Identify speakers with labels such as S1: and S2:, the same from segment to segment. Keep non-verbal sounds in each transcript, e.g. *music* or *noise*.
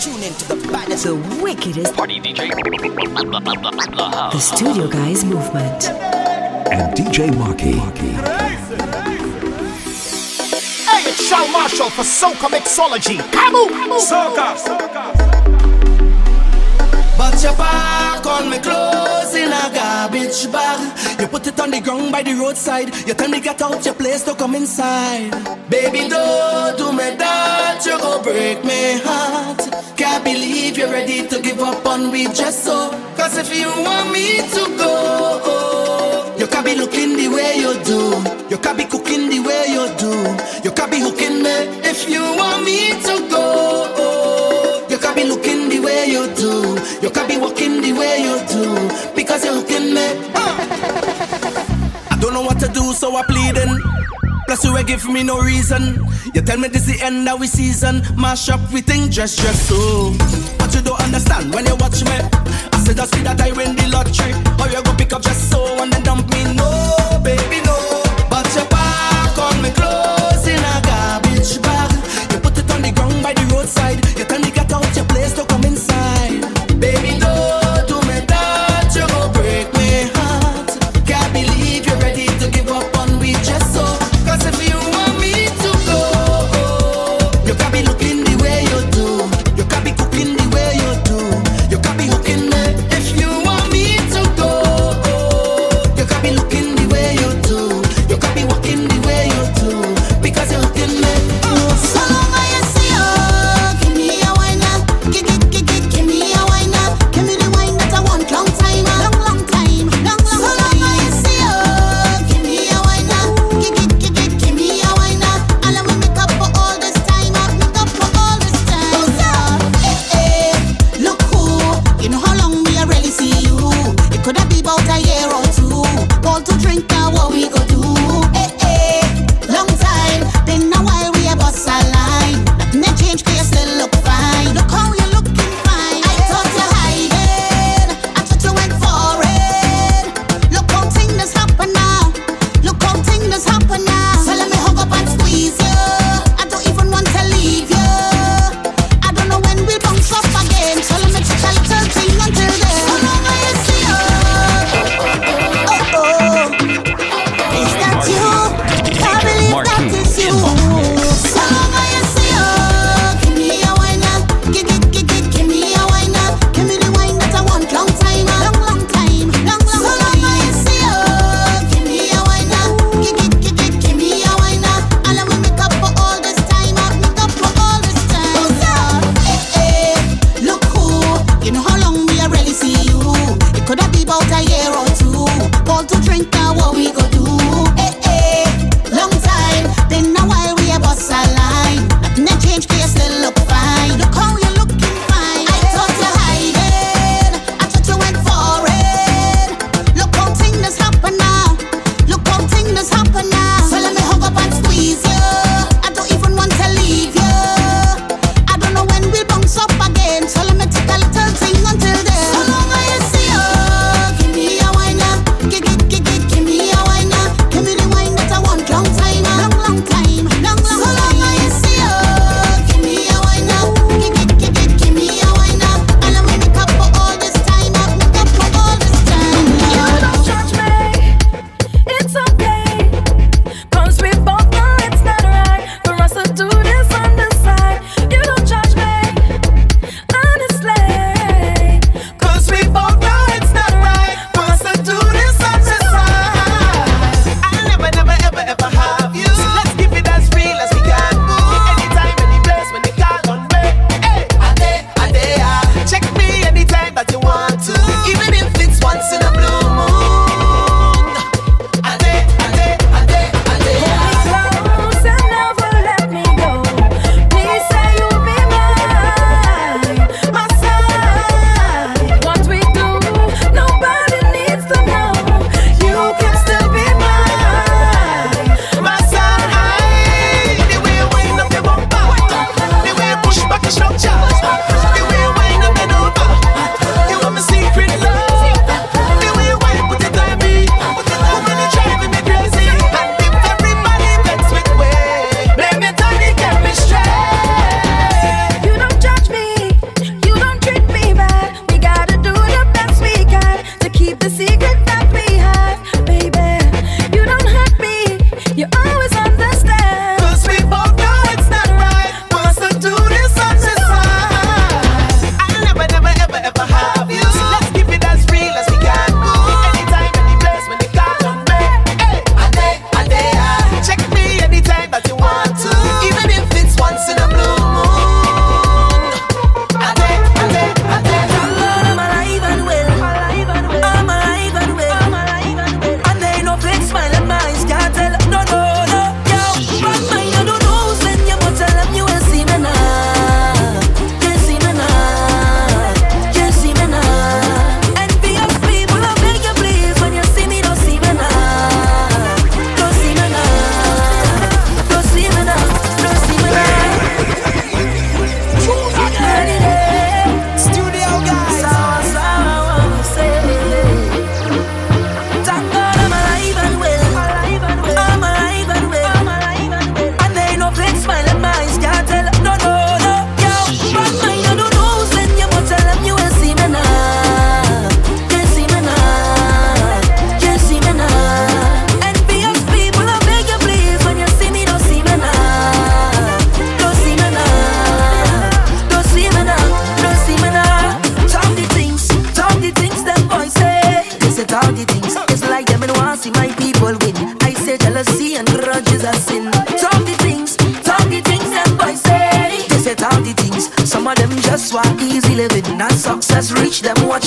S1: Tune into the baddest,
S2: the wickedest
S3: party DJ.
S2: The Studio Guys movement.
S4: And DJ Marky.
S5: Hey, it's Charles Marshall for Soca Mixology. Kamu!
S6: Soca!
S7: But your back on me clothes in a garbage bag. You put it on the ground by the roadside. You tell me get out your place to come inside. Baby, don't do me that. You go break my heart. Can't believe you're ready to give up on me just so. Cause if you want me to go, you can't be looking the way you do. You can't be cooking the way you do. You can't be hooking me if you want me to I don't know what to do, so I'm pleading. Plus you give me no reason. You tell me this the end of we season. Mash up we think just just so. But you don't understand when you watch me. I said I see that I win the lottery. Or you go pick up just so and then dump me. No, baby, no. But your back on me clothes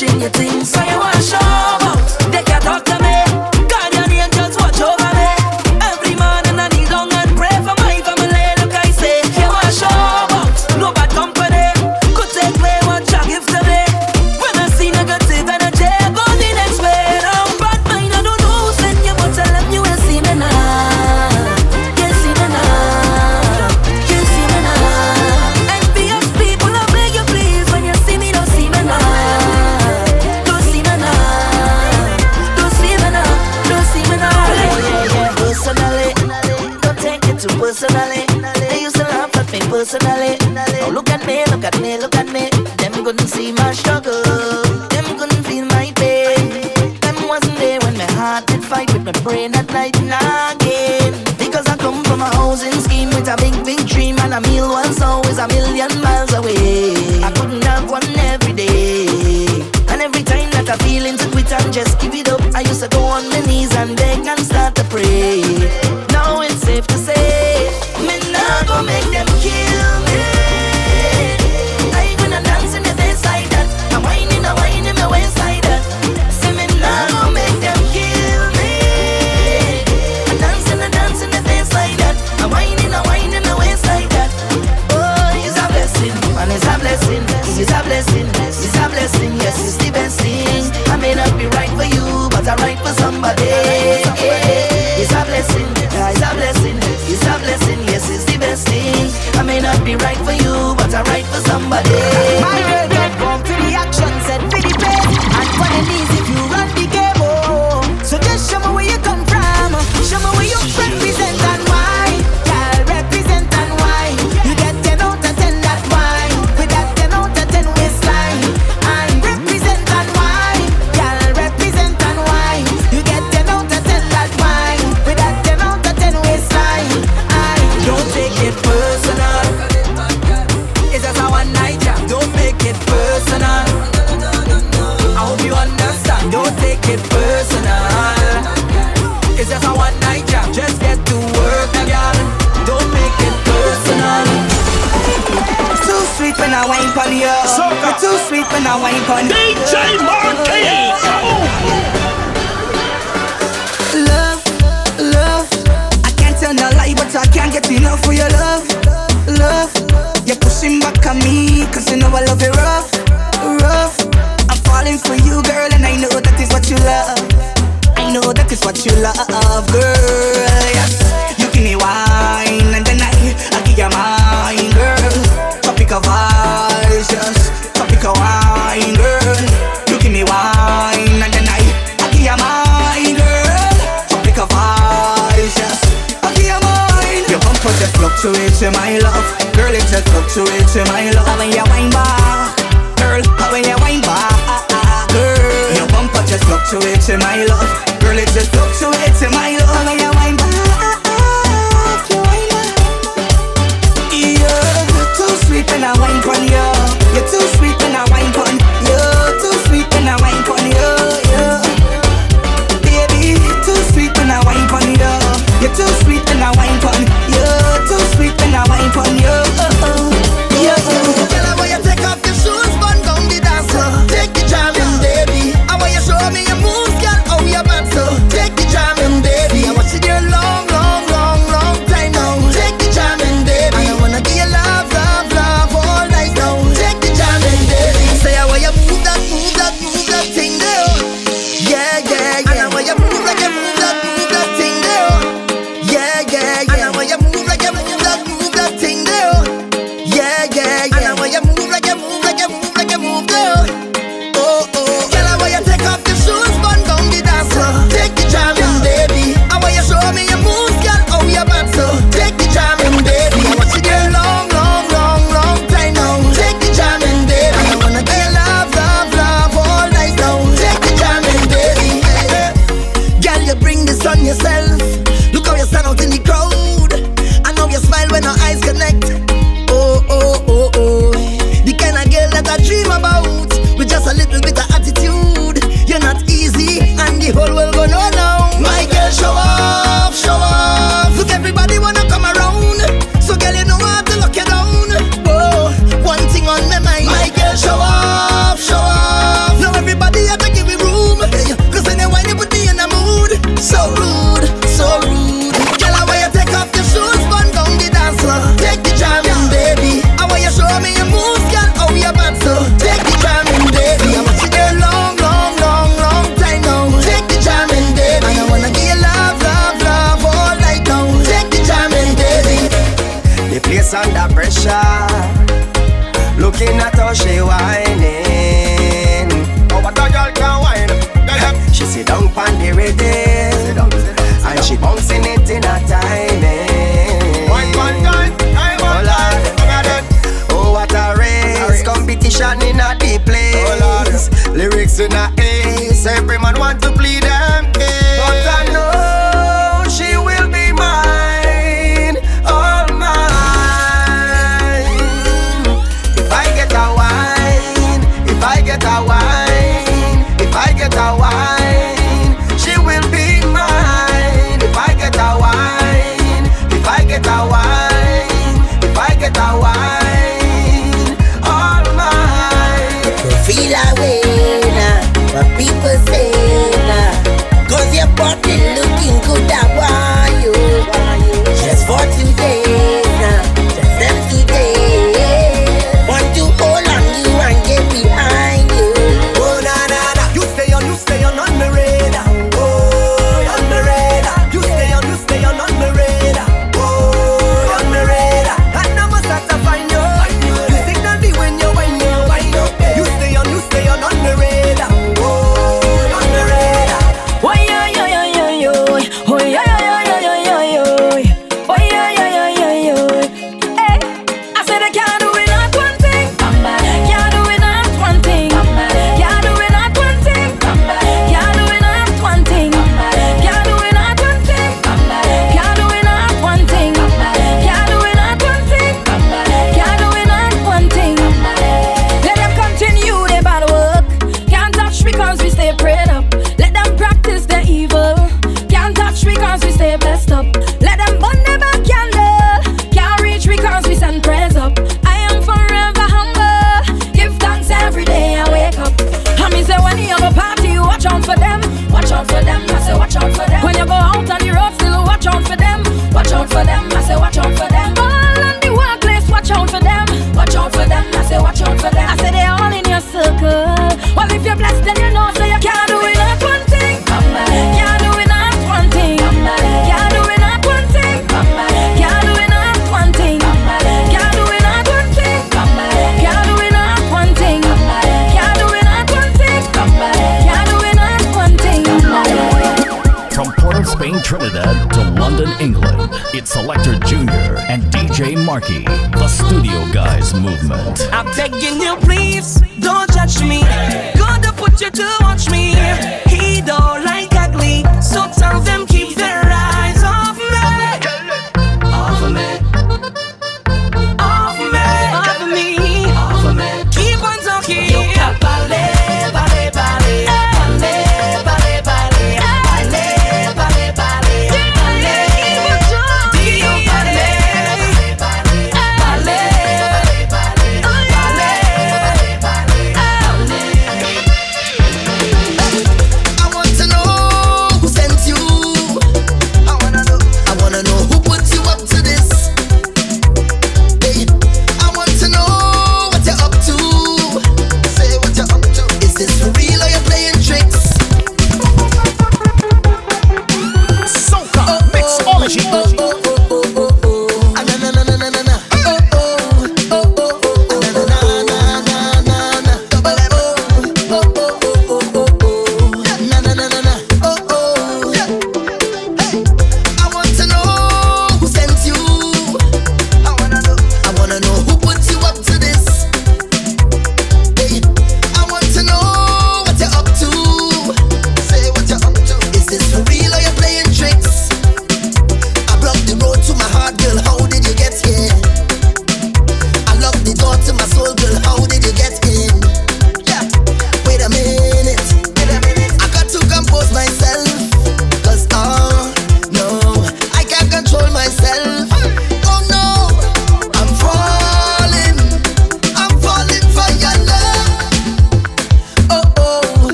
S8: watching your things.
S9: fluctuates in my love. Girl, it just fluctuates in my love. When you wine back Girl, when you wine back Girl, your bumper just fluctuates in my love. Girl, it just fluctuates in my love. When you wine back You wine back You're too sweet and I wine on you You're too sweet and I wine on you Too sweet
S10: and
S11: I
S10: wine
S12: on you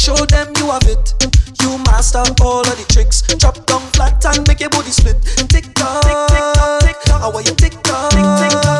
S13: show them you have it. You master all of the tricks. Drop down flat and make your booty split. Tick tock, tick tick tock, tick tock. How are you tick tock? Tick tick tock.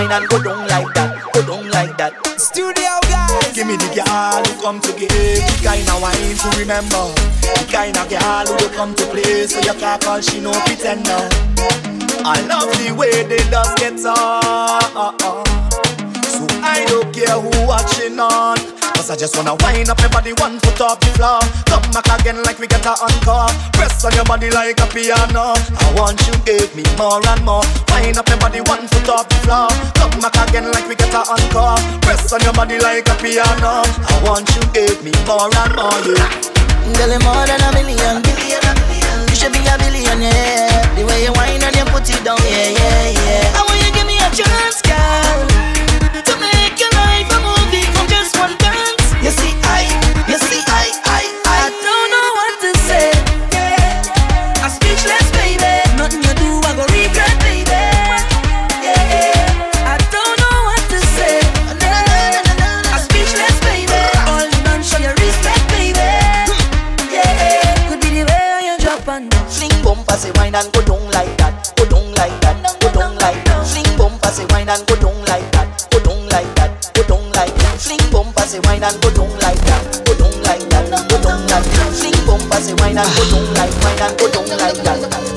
S13: wine and
S11: go down like that, go down like that.
S13: Studio guys,
S11: give me the girl who come to give, the kind of wine to remember, the kind of girl who come to play, so you can't call she no pretender. I love the way they does get on, so I don't care who watching on. Cause I just wanna wind up my body one foot off the floor. Come back again like we get a encore. Press on your body like a piano. I want you give me more and more. Wind up my body one foot off the floor. Come back again like we get a encore. Press on your body like a piano. I want you give me more and more yeah.
S8: Girl, more than a million, billion, a billion. You should be a billionaire The way you wine and you put it down, yeah, yeah, yeah. I want you give me a chance, girl. wine and go down like that, go down like that, go down like that. Fling bumper, say wine and go down like that, go down like that, go down like that. Fling bumper, say wine and go down like that, go down like that, go down like that. Fling bumper, say wine and go down like, wine and go down like that.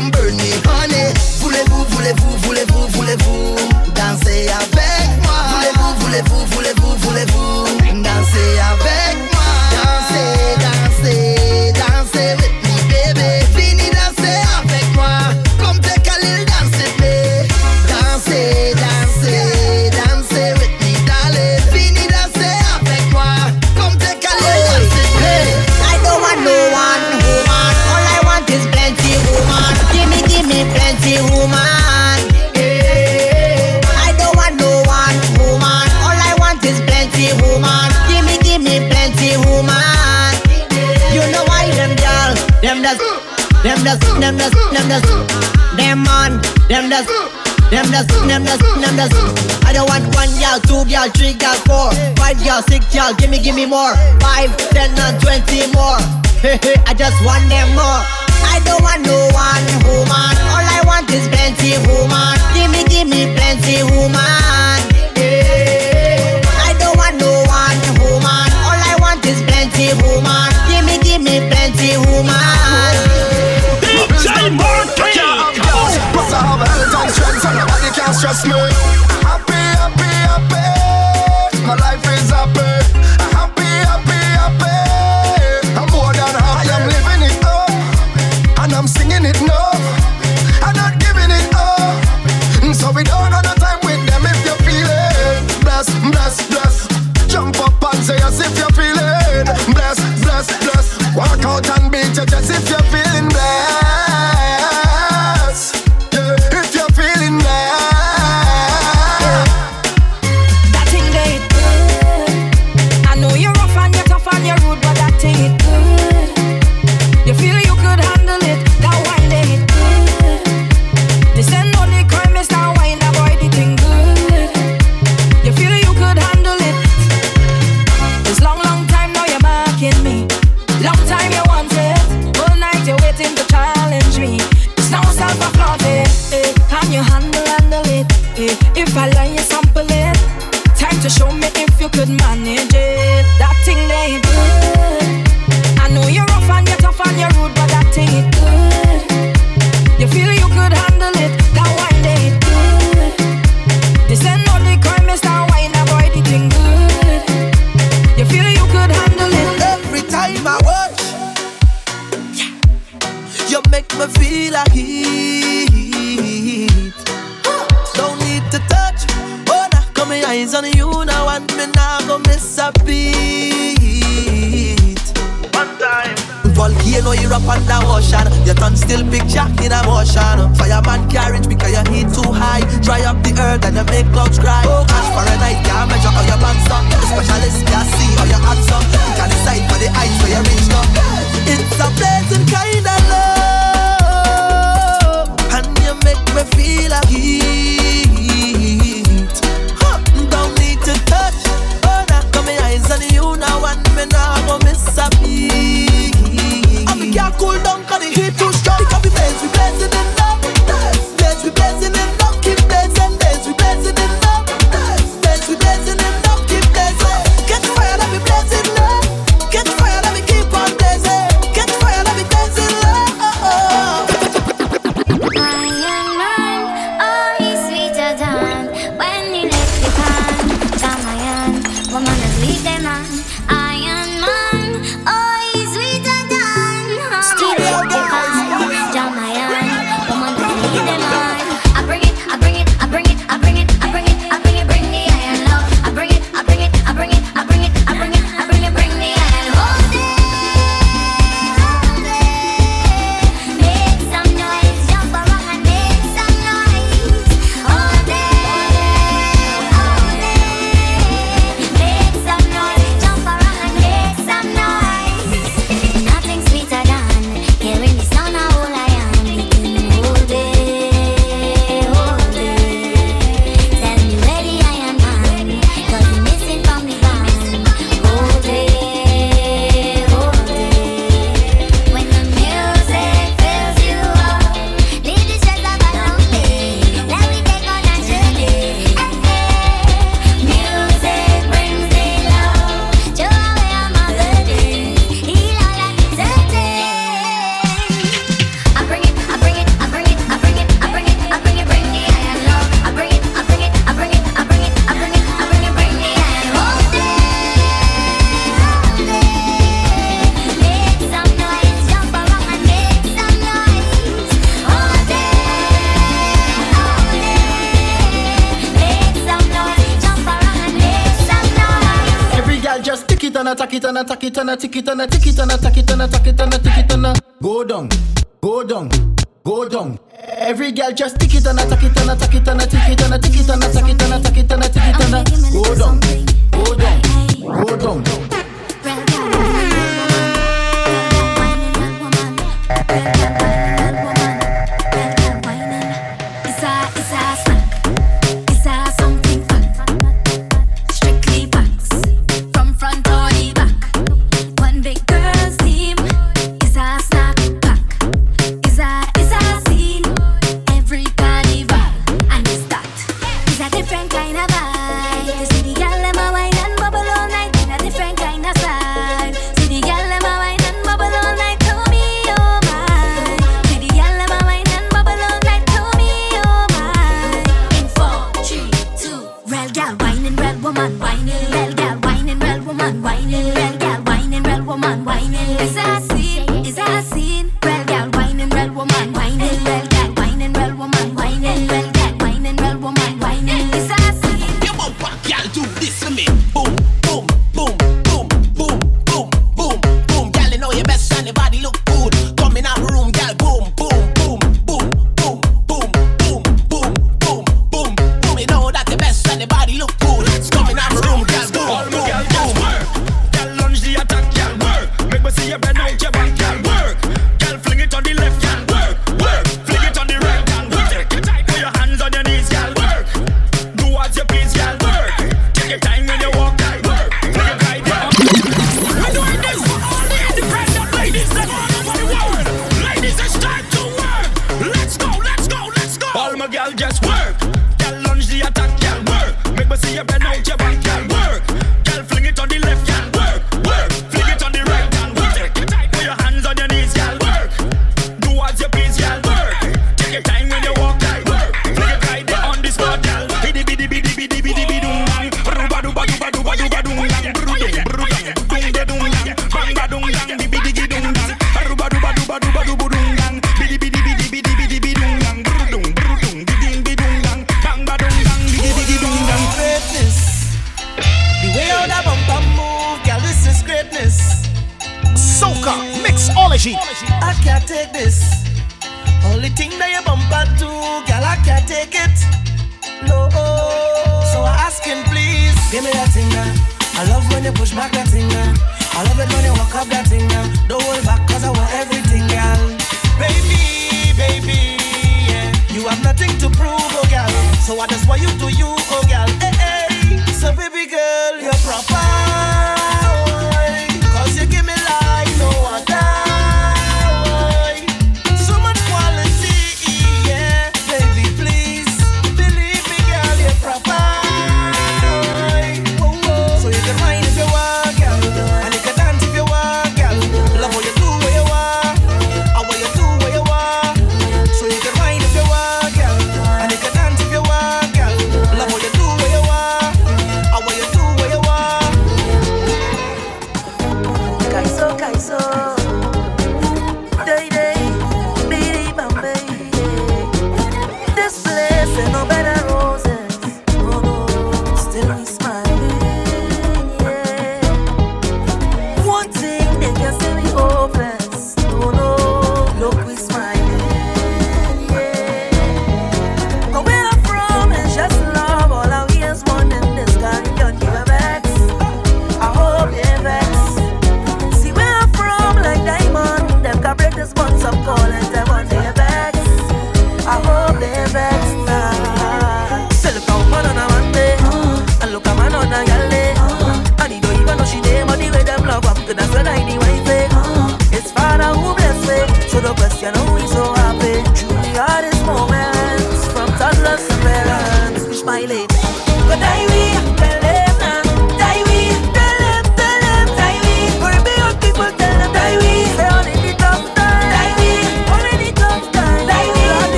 S14: I'm
S10: burning. y'all, gimme, gimme more. Five, ten, and twenty more. *laughs* I just want them more. I don't want no one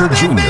S14: and
S10: Selector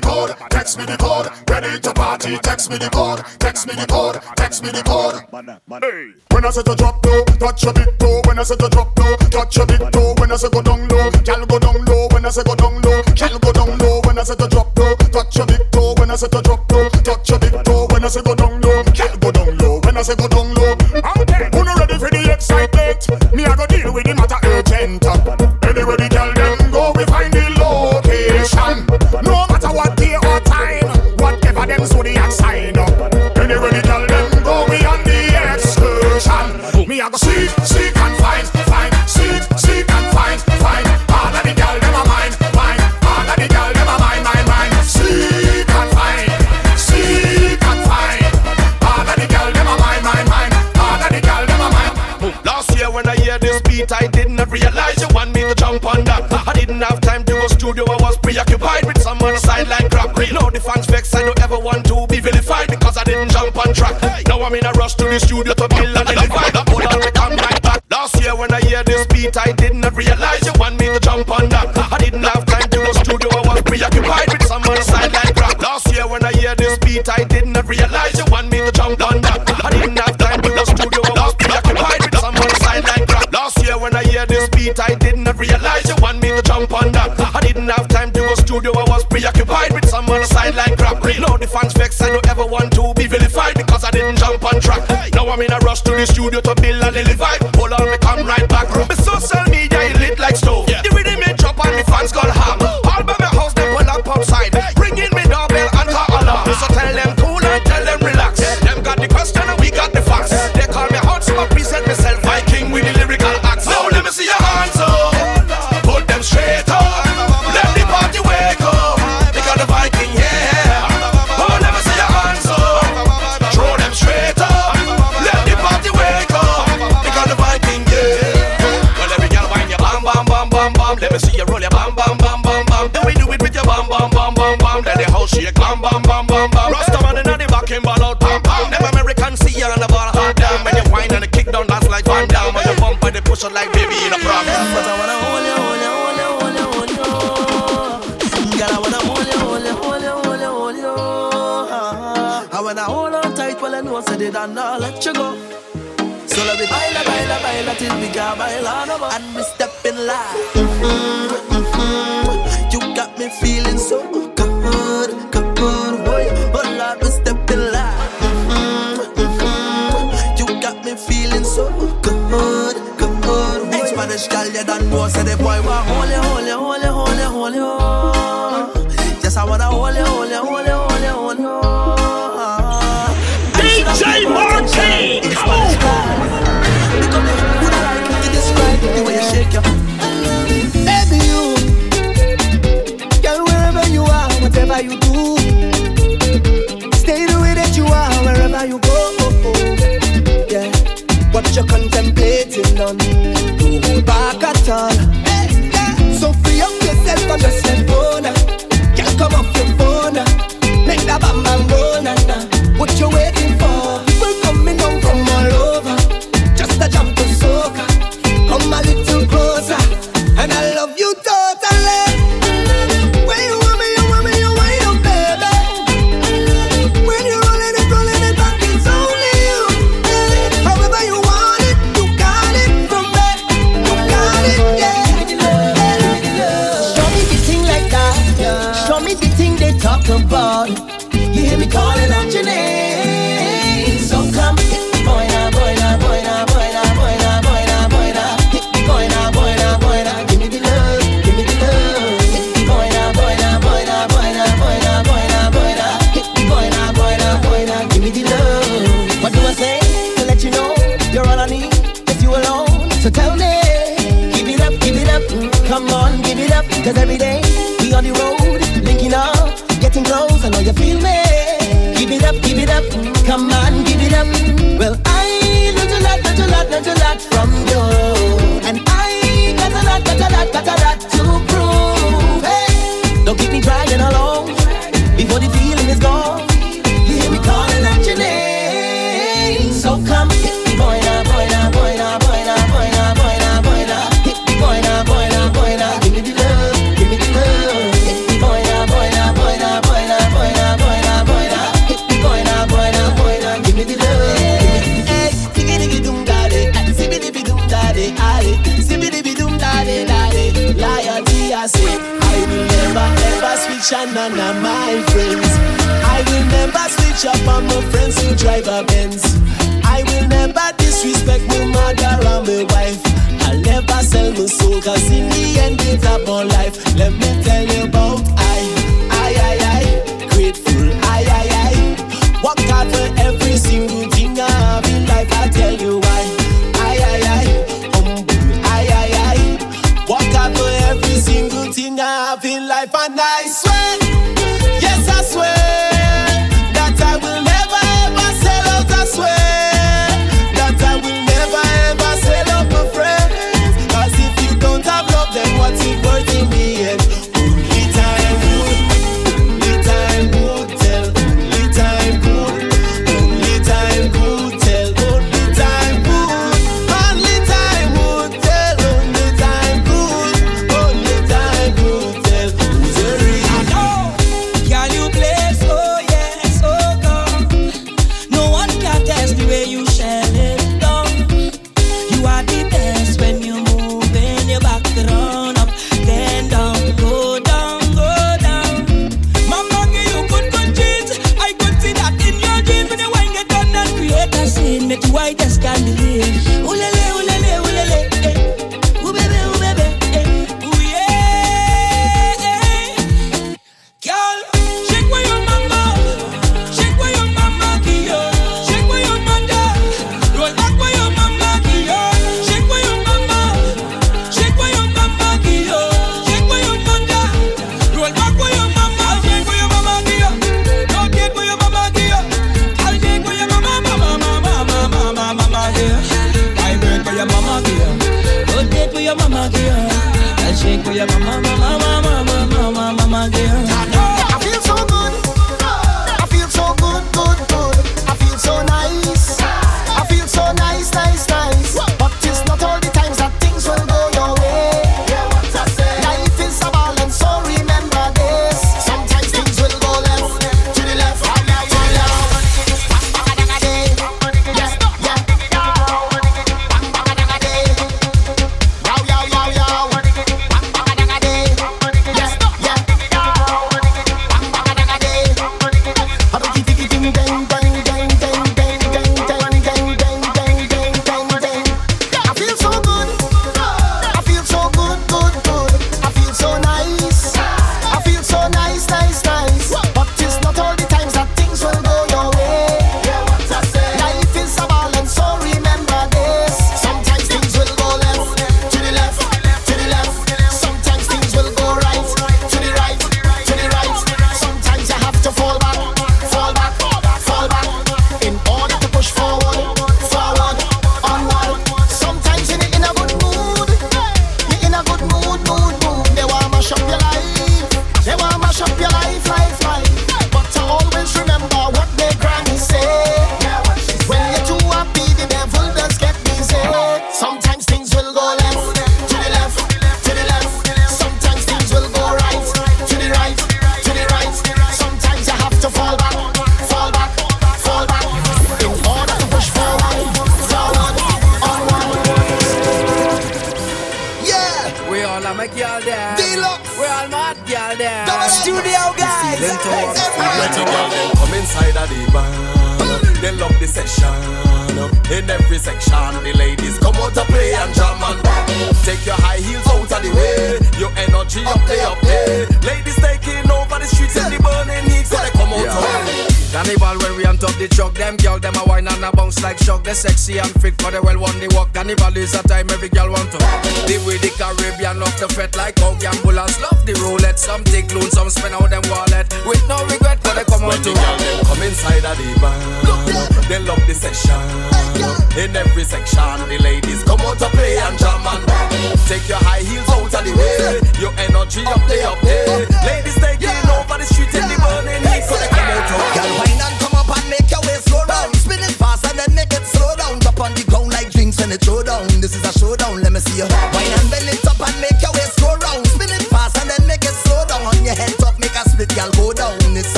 S15: text me the code. Ready to party, text me the code. Text me the code, text me the code. Hey. When I say to drop low, touch your big toe. When I say to drop low, touch your big toe. When I say go down low, gal go down low. When I say go down low, gal go down low. When I say to drop low, touch your big toe. When I say to drop low, touch your big toe. When I say go down low, gal go down low. When I say go down low, okay. Who not ready for the excitement? Me I go deal with the matter
S7: realize you want me to jump on that. I didn't have time to go studio, I was preoccupied with some on the sideline crap. Know the fans vex, I don't ever want to be vilified because I didn't jump on track. Now I'm in a rush to the studio to build and elevate. Hold on, we come right back. Last year when I hear this beat, I did not realize you want me to jump on that. I didn't have time to go studio, I was preoccupied with some on the sideline crap. Last year when I hear this beat, I did not realize you want me to jump on beat, I did not realize you want me to jump on that. I didn't have time to go studio, I was preoccupied with some on the sideline crap. Know the fans vex, I don't ever want to be vilified because I didn't jump on track. Now I'm in a rush to the studio to build and elevate. Hold on, me come right shake, bam, bam, bam, bam, bam. Rastaman in the back and ball out, bam, bam. Them American see you on the ball hard down. When you wine and the kick down, dance like Van Damme. When you bump and they push it like baby in a prom.
S8: But I wanna hold you, hold you, hold you, hold you, hold you. Girl, I wanna hold you, hold you, hold you, hold you, hold you. I wanna hold on tight while I know I said it and I'll let you go. So let me baila, baila, baila till we can baila no more. And we step in line. Boy
S11: want
S13: hold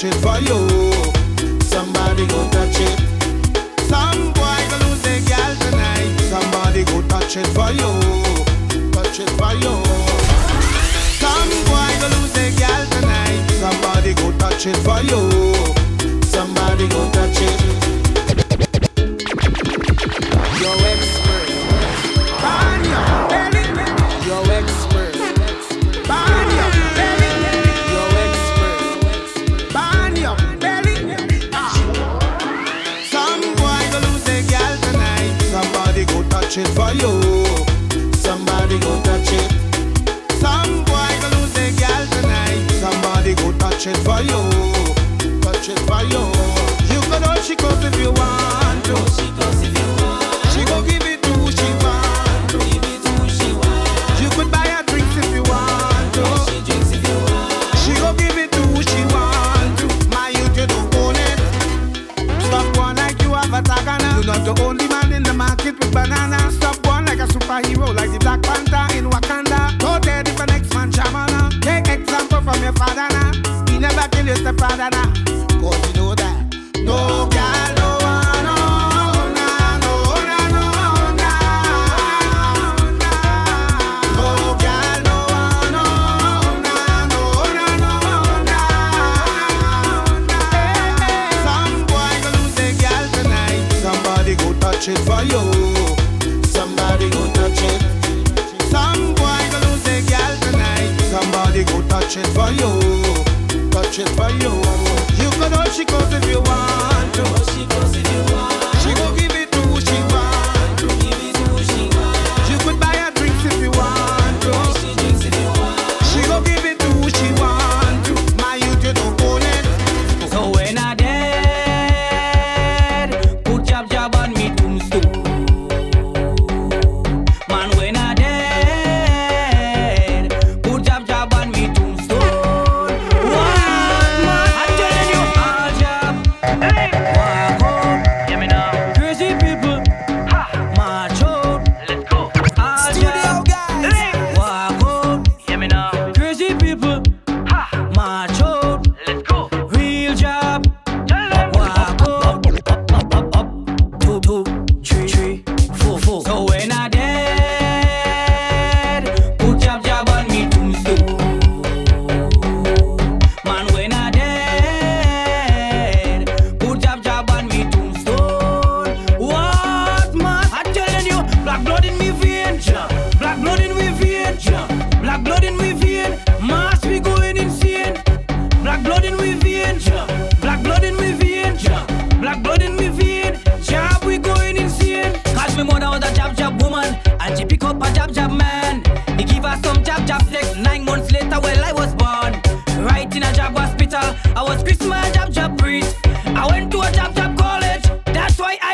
S16: touch it for you. Somebody go touch it. Some boy go lose their girl tonight. Somebody go touch it for you. Touch it for you. Some boy go lose their girl tonight. Somebody go touch it for you.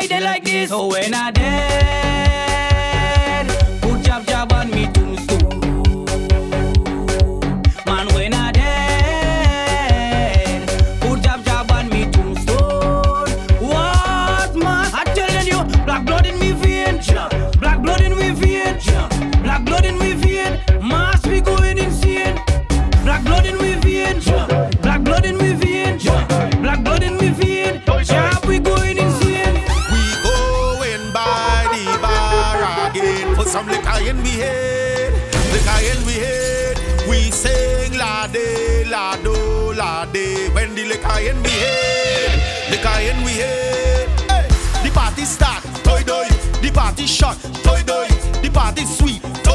S16: like
S17: this. So when I dance. Lion we
S7: here, the lion we here. Hey. The party start, toy doy. The party shot, toy doy. The party sweet.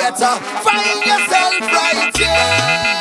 S7: better. Find yourself right,
S15: yeah.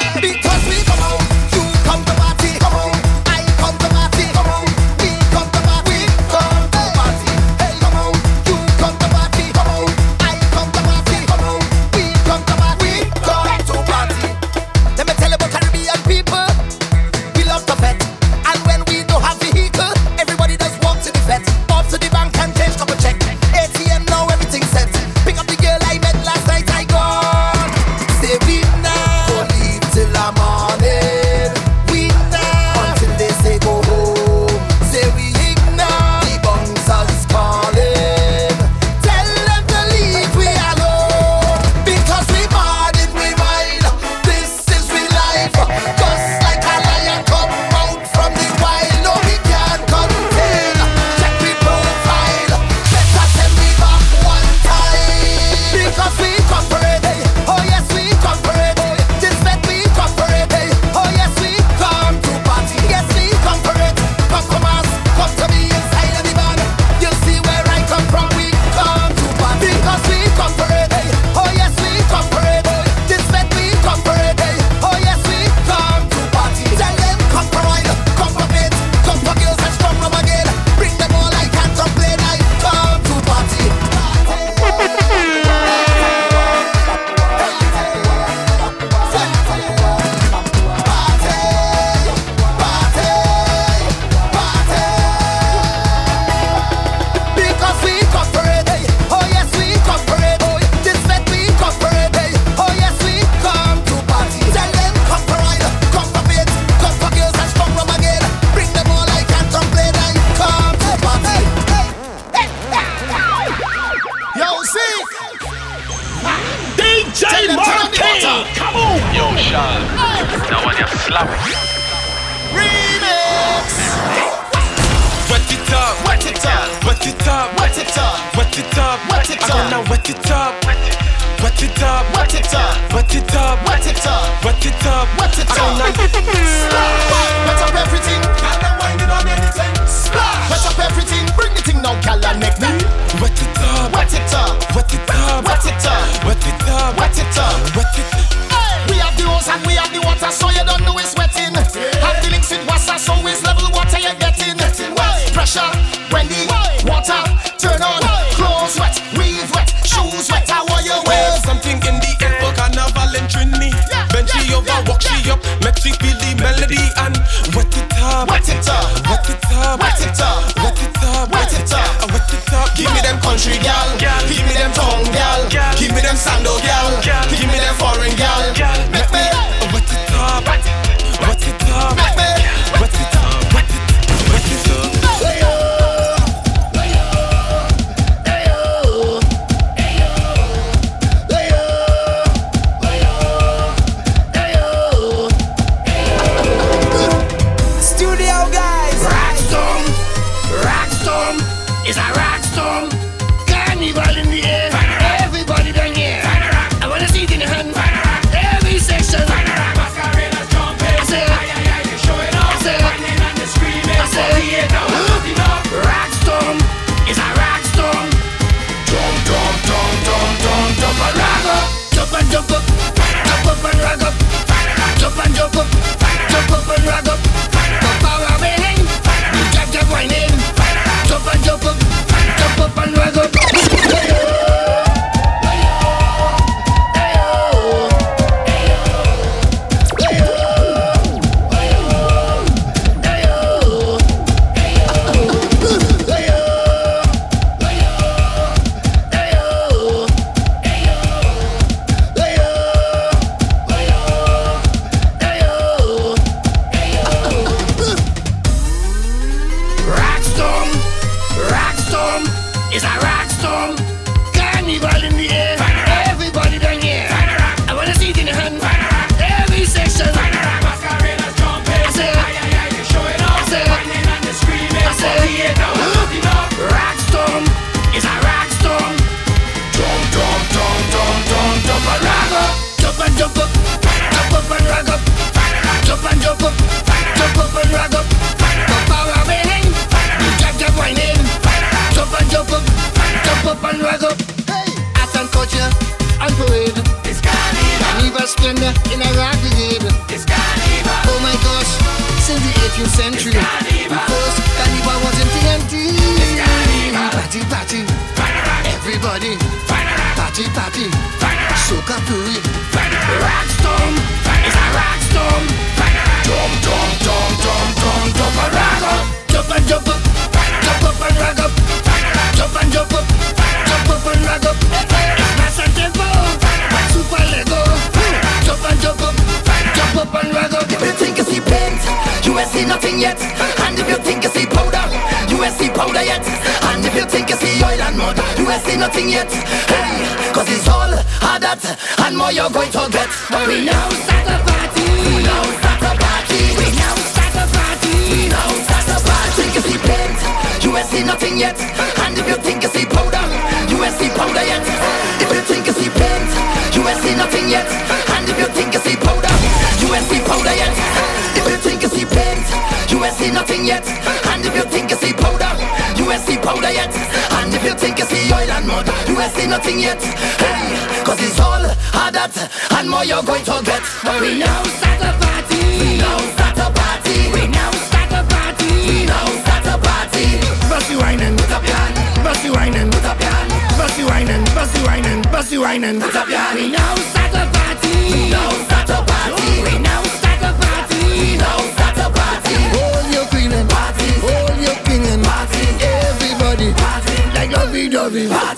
S5: Lovey-dovey.
S11: Party.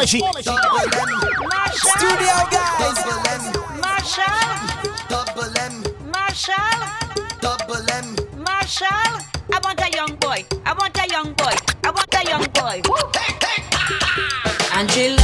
S5: Polish.
S9: Studio guys.
S18: Marshall. Double M. Marshall. Double M. Marshall. I want a young boy. I want a young boy. I want a young boy. Angela.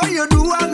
S10: What you do, I'm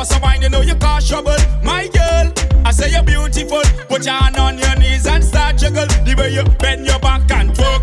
S19: bust a wine, you know you cause trouble. My girl, I say you're beautiful. Put your hand on your knees and start juggle. The way you bend your back and twerk.